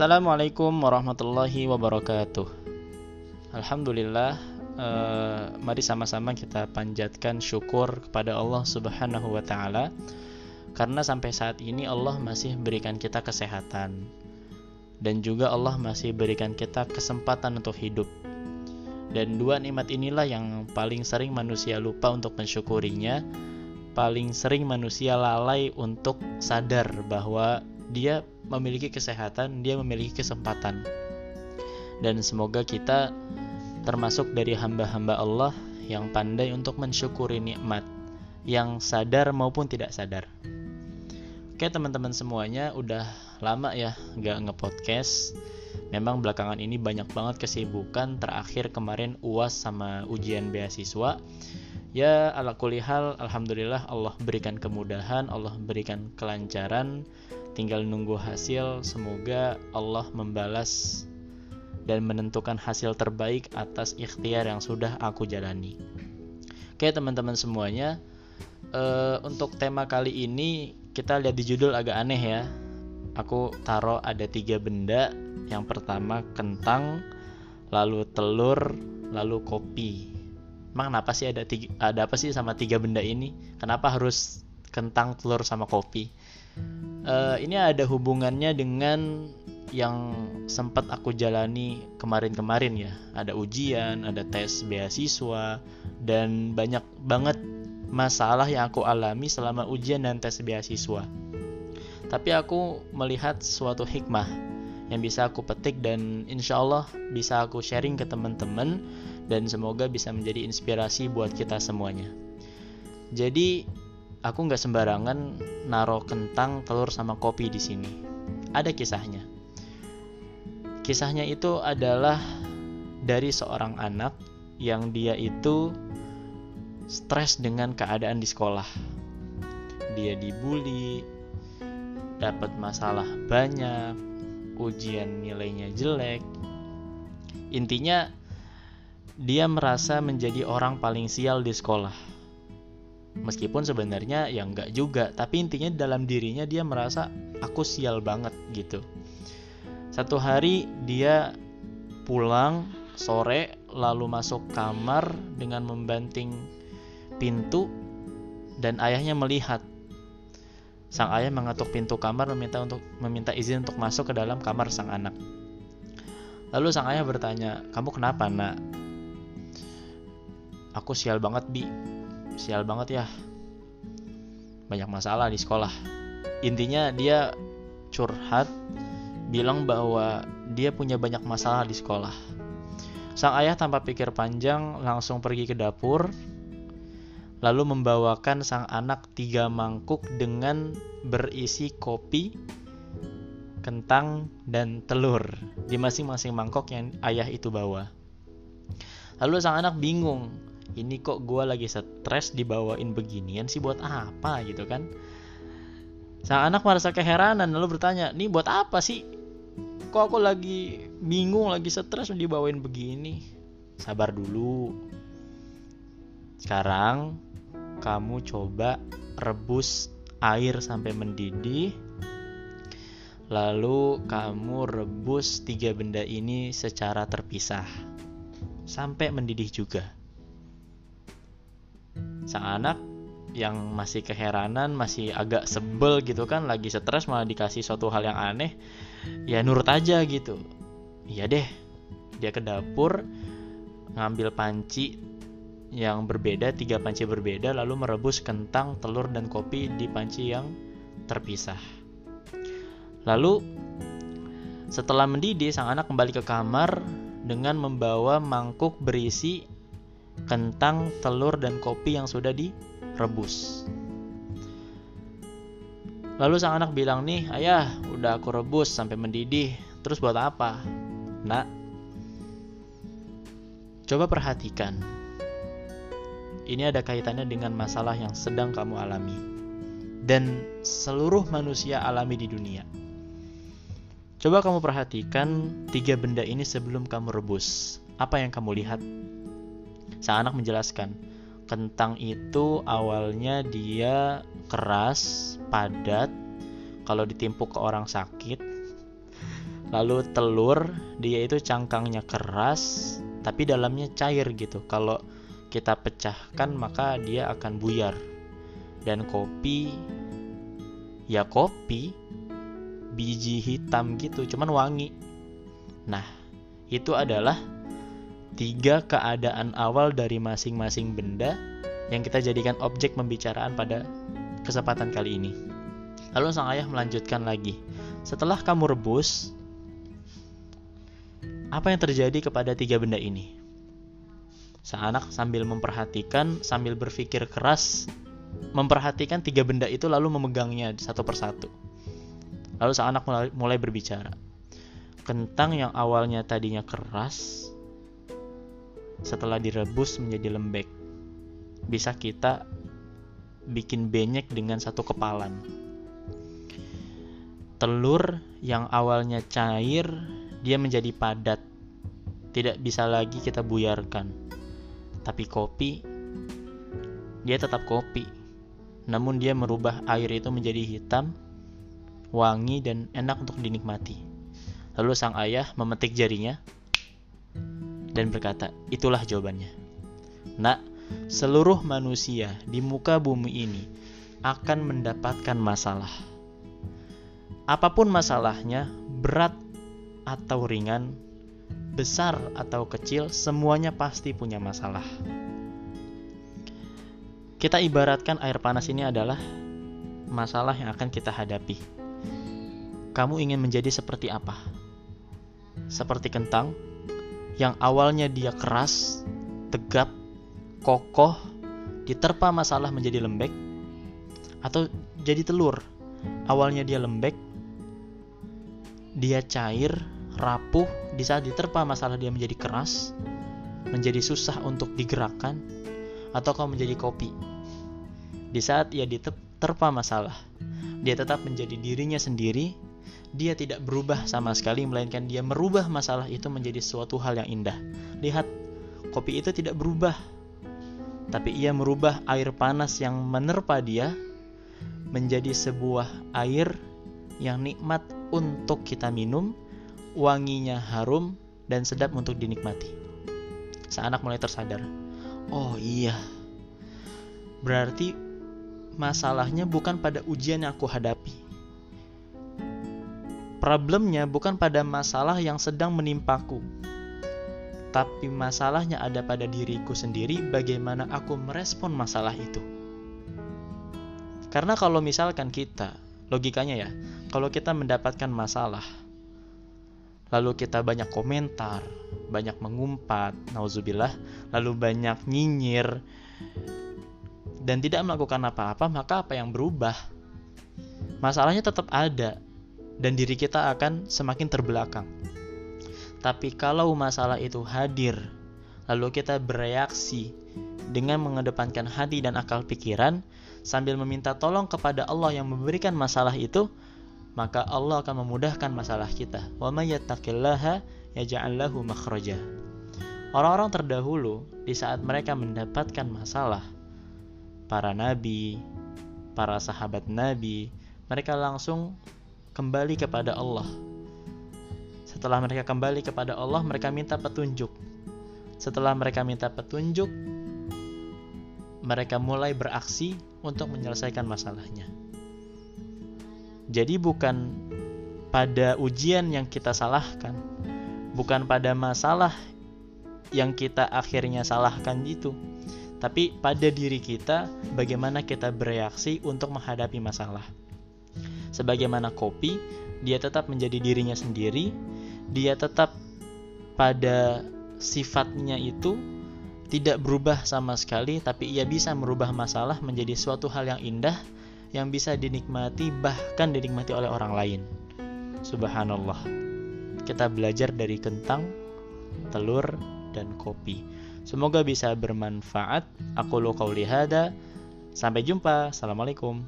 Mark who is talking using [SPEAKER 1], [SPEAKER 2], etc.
[SPEAKER 1] Assalamualaikum warahmatullahi wabarakatuh. Alhamdulillah, eh, mari sama-sama kita panjatkan syukur kepada Allah Subhanahu wa Ta'ala, karena sampai saat ini Allah masih berikan kita kesehatan, dan juga Allah masih berikan kita kesempatan untuk hidup. Dan dua nikmat inilah yang paling sering manusia lupa untuk mensyukurinya, paling sering manusia lalai untuk sadar bahwa dia memiliki kesehatan, dia memiliki kesempatan. Dan semoga kita termasuk dari hamba-hamba Allah yang pandai untuk mensyukuri nikmat, yang sadar maupun tidak sadar. Oke teman-teman semuanya, udah lama ya nggak ngepodcast. Memang belakangan ini banyak banget kesibukan. Terakhir kemarin uas sama ujian beasiswa. Ya ala kulihal, alhamdulillah Allah berikan kemudahan, Allah berikan kelancaran tinggal nunggu hasil semoga Allah membalas dan menentukan hasil terbaik atas ikhtiar yang sudah aku jalani. Oke teman-teman semuanya uh, untuk tema kali ini kita lihat di judul agak aneh ya. Aku taruh ada tiga benda. Yang pertama kentang lalu telur lalu kopi. Emang kenapa sih ada tiga, ada apa sih sama tiga benda ini? Kenapa harus kentang telur sama kopi uh, ini ada hubungannya dengan yang sempat aku jalani kemarin-kemarin ya. Ada ujian, ada tes beasiswa, dan banyak banget masalah yang aku alami selama ujian dan tes beasiswa. Tapi aku melihat suatu hikmah yang bisa aku petik dan insya Allah bisa aku sharing ke teman-teman dan semoga bisa menjadi inspirasi buat kita semuanya. Jadi aku nggak sembarangan naruh kentang, telur sama kopi di sini. Ada kisahnya. Kisahnya itu adalah dari seorang anak yang dia itu stres dengan keadaan di sekolah. Dia dibully, dapat masalah banyak, ujian nilainya jelek. Intinya dia merasa menjadi orang paling sial di sekolah meskipun sebenarnya ya enggak juga tapi intinya dalam dirinya dia merasa aku sial banget gitu. Satu hari dia pulang sore lalu masuk kamar dengan membanting pintu dan ayahnya melihat. Sang ayah mengetuk pintu kamar meminta untuk meminta izin untuk masuk ke dalam kamar sang anak. Lalu sang ayah bertanya kamu kenapa nak? Aku sial banget bi sial banget ya. Banyak masalah di sekolah. Intinya dia curhat bilang bahwa dia punya banyak masalah di sekolah. Sang ayah tanpa pikir panjang langsung pergi ke dapur lalu membawakan sang anak tiga mangkuk dengan berisi kopi kentang dan telur di masing-masing mangkok yang ayah itu bawa. Lalu sang anak bingung ini kok gue lagi stres dibawain beginian sih buat apa gitu kan? Sang anak merasa keheranan lalu bertanya nih buat apa sih? Kok aku lagi bingung lagi stres dibawain begini? Sabar dulu. Sekarang kamu coba rebus air sampai mendidih lalu kamu rebus tiga benda ini secara terpisah. Sampai mendidih juga sang anak yang masih keheranan, masih agak sebel gitu kan, lagi stres malah dikasih suatu hal yang aneh, ya nurut aja gitu. Iya deh, dia ke dapur ngambil panci yang berbeda, tiga panci berbeda, lalu merebus kentang, telur, dan kopi di panci yang terpisah. Lalu setelah mendidih, sang anak kembali ke kamar dengan membawa mangkuk berisi kentang, telur, dan kopi yang sudah direbus. Lalu sang anak bilang nih, ayah udah aku rebus sampai mendidih, terus buat apa? Nak, coba perhatikan. Ini ada kaitannya dengan masalah yang sedang kamu alami. Dan seluruh manusia alami di dunia. Coba kamu perhatikan tiga benda ini sebelum kamu rebus. Apa yang kamu lihat? Sang anak menjelaskan, kentang itu awalnya dia keras, padat, kalau ditimpuk ke orang sakit. Lalu telur, dia itu cangkangnya keras, tapi dalamnya cair gitu. Kalau kita pecahkan maka dia akan buyar. Dan kopi, ya kopi, biji hitam gitu, cuman wangi. Nah, itu adalah tiga keadaan awal dari masing-masing benda yang kita jadikan objek pembicaraan pada kesempatan kali ini. Lalu sang ayah melanjutkan lagi. Setelah kamu rebus, apa yang terjadi kepada tiga benda ini? Sang anak sambil memperhatikan, sambil berpikir keras, memperhatikan tiga benda itu lalu memegangnya satu persatu. Lalu sang anak mulai, berbicara. Kentang yang awalnya tadinya keras, setelah direbus menjadi lembek. Bisa kita bikin benyek dengan satu kepalan. Telur yang awalnya cair dia menjadi padat. Tidak bisa lagi kita buyarkan. Tapi kopi, dia tetap kopi. Namun dia merubah air itu menjadi hitam, wangi dan enak untuk dinikmati. Lalu sang ayah memetik jarinya dan berkata, itulah jawabannya. Nak, seluruh manusia di muka bumi ini akan mendapatkan masalah. Apa pun masalahnya, berat atau ringan, besar atau kecil, semuanya pasti punya masalah. Kita ibaratkan air panas ini adalah masalah yang akan kita hadapi. Kamu ingin menjadi seperti apa? Seperti kentang yang awalnya dia keras, tegap, kokoh, diterpa masalah menjadi lembek, atau jadi telur. Awalnya dia lembek, dia cair, rapuh, di saat diterpa masalah dia menjadi keras, menjadi susah untuk digerakkan, atau kau menjadi kopi. Di saat ia diterpa masalah, dia tetap menjadi dirinya sendiri, dia tidak berubah sama sekali, melainkan dia merubah masalah itu menjadi suatu hal yang indah. Lihat, kopi itu tidak berubah, tapi ia merubah air panas yang menerpa dia menjadi sebuah air yang nikmat untuk kita minum, wanginya harum dan sedap untuk dinikmati. Sang anak mulai tersadar, oh iya, berarti masalahnya bukan pada ujian yang aku hadapi. Problemnya bukan pada masalah yang sedang menimpaku, tapi masalahnya ada pada diriku sendiri bagaimana aku merespon masalah itu. Karena kalau misalkan kita, logikanya ya, kalau kita mendapatkan masalah, lalu kita banyak komentar, banyak mengumpat, nauzubillah, lalu banyak nyinyir, dan tidak melakukan apa-apa, maka apa yang berubah? Masalahnya tetap ada, dan diri kita akan semakin terbelakang. Tapi kalau masalah itu hadir, lalu kita bereaksi dengan mengedepankan hati dan akal pikiran, sambil meminta tolong kepada Allah yang memberikan masalah itu, maka Allah akan memudahkan masalah kita. Wa yaj'al lahu. Orang-orang terdahulu di saat mereka mendapatkan masalah, para nabi, para sahabat nabi, mereka langsung kembali kepada Allah. Setelah mereka kembali kepada Allah, mereka minta petunjuk. Setelah mereka minta petunjuk, mereka mulai beraksi untuk menyelesaikan masalahnya. Jadi bukan pada ujian yang kita salahkan, bukan pada masalah yang kita akhirnya salahkan itu, tapi pada diri kita bagaimana kita bereaksi untuk menghadapi masalah. Sebagaimana kopi, dia tetap menjadi dirinya sendiri, dia tetap pada sifatnya itu tidak berubah sama sekali, tapi ia bisa merubah masalah menjadi suatu hal yang indah yang bisa dinikmati bahkan dinikmati oleh orang lain. Subhanallah. Kita belajar dari kentang, telur, dan kopi. Semoga bisa bermanfaat. Aku lo hada. Sampai jumpa. Assalamualaikum.